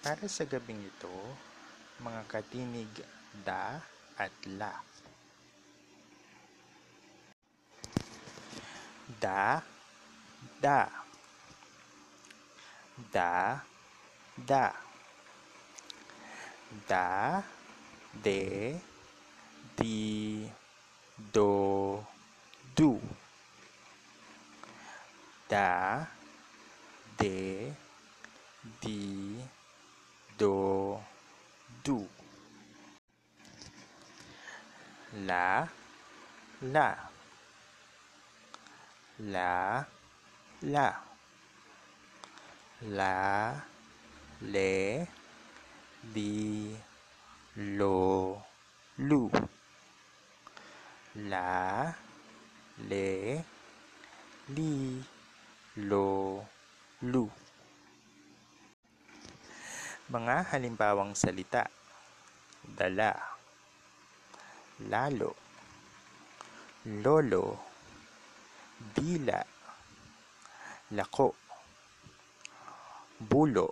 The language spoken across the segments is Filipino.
Para sa gabing ito, mga katinig da at la. Da, da. Da, da. Da, de, di, do, do. Da, de, di, do, do. La, la. La, la. La, le, li, lo, lu. La, le, li, lo, lu. Mga halimbawang salita. Dala. Lalo. Lolo. Dila. Lako. Bulo.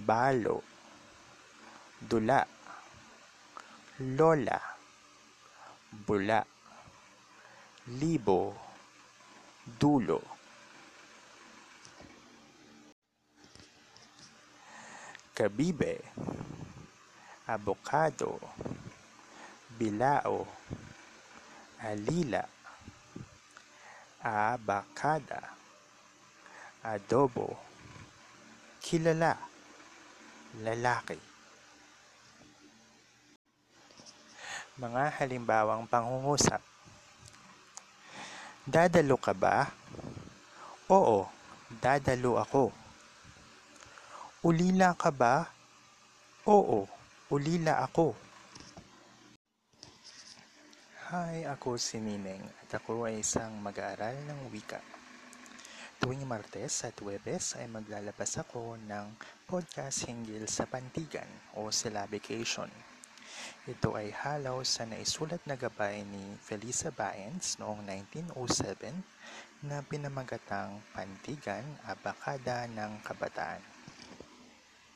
Balo. Dula. Lola. Bula. Libo. Dulo. Kabibe. Abokado. Bilao. Alila. Abakada. Adobo. Kilala. Lalaki. Mga halimbawang pangungusap. Dadalo ka ba? Oo, dadalo ako. Ulila ka ba? Oo, ulila ako. Hi, ako si Nineng at ako ay isang mag-aaral ng wika. Tuwing Martes at Webes ay maglalabas ako ng podcast hinggil sa pantigan o syllabication. Ito ay halaw sa naisulat na gabay ni Felisa Baens noong 1907 na pinamagatang Pantigan Abakada ng Kabataan.